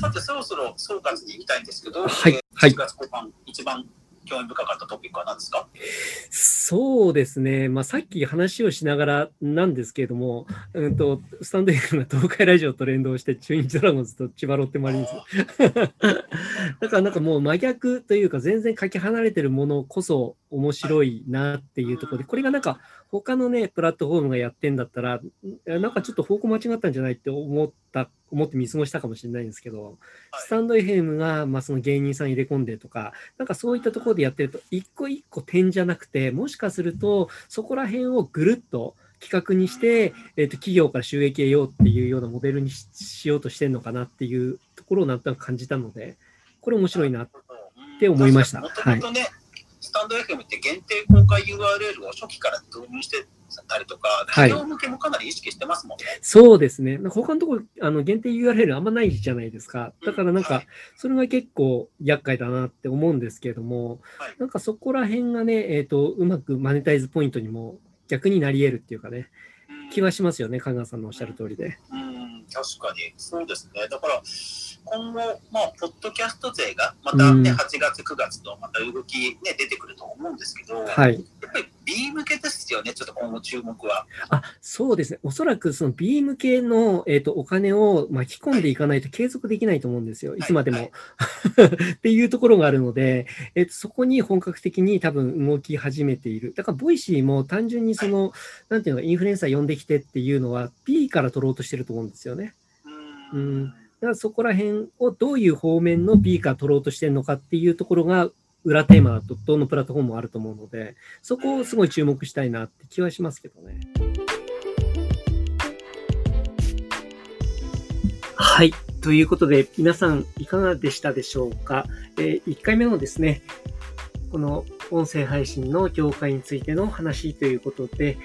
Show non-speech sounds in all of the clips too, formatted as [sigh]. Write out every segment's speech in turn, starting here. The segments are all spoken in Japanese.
さて、そろそろ総括に行きたいんですけど、はいえーはい1月後半、一番興味深かったトピックは何ですか？そうですね。まあ、さっき話をしながらなんですけれども、うんと、スタンド F が東海ラジオと連動して、中日ドラゴンズと千葉ロッテマリーンズ。[laughs] だからなんかもう真逆というか、全然かけ離れてるものこそ面白いなっていうところで、これがなんか他のね、プラットフォームがやってんだったら、んなんかちょっと方向間違ったんじゃないって思った、思って見過ごしたかもしれないんですけど、はい。スタンド FM が、まあ、その芸人さん入れ込んでとか、なんかそういったところでやってると、一個一個点じゃなくて、もしかすると、そこら辺をぐるっと企画にして、えっと企業から収益得ようっていうようなモデルにししようとしてるのかなっていうところをなんとなく感じたので、これ面白いな。って思いました。もともとね、スタンド FM って限定公開 URL を初期から導入してたりとか、はい企業向けもかなり意識してますもんね。そうですね。他のところ、あの限定 URL あんまないじゃないですか。だからなんかはい、それが結構厄介だなって思うんですけれども、はいなんかそこら辺がね、えっ、と、うまくマネタイズポイントにも逆になり得るっていうかね、気はしますよね、香川さんのおっしゃる通りで。うん、確かに、そうですね。だから、今後、まあ、ポッドキャスト勢が、またね、うん8月、9月とまた動き、ね、出てくると思うんですけど、やっはい。ぱり B 向けですよね、ちょっと今後注目は。あ、そうですね。おそらくその B 向けの、えっ、と、お金を巻き込んでいかないと継続できないと思うんですよ。いつまでも。はい [laughs] っていうところがあるので、えっ、と、そこに本格的に多分動き始めている。だから、ボイシーも単純にその、なんていうの、インフルエンサー呼んできてっていうのは B から取ろうとしてると思うんですよね。ううんだからそこら辺をどういう方面の B から取ろうとしてるのかっていうところが裏テーマだとどのプラットフォームもあると思うので、そこをすごい注目したいなって気はしますけどね。はい。ということで、皆さんいかがでしたでしょうか？え1回目のですね、この音声配信の業界についての話ということで、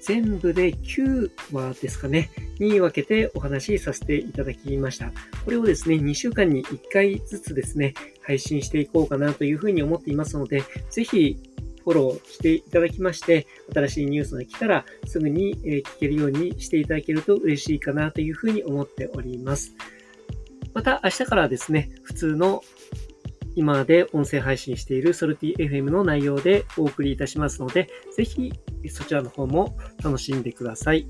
全部で9話ですかね、に分けてお話しさせていただきました。これをですね、2週間に1回ずつですね、配信していこうかなというふうに思っていますので、ぜひフォローしていただきまして、新しいニュースが来たらすぐに聞けるようにしていただけると嬉しいかなというふうに思っております。また明日からですね、普通の今まで音声配信しているソルティ FM の内容でお送りいたしますので、ぜひそちらの方も楽しんでください。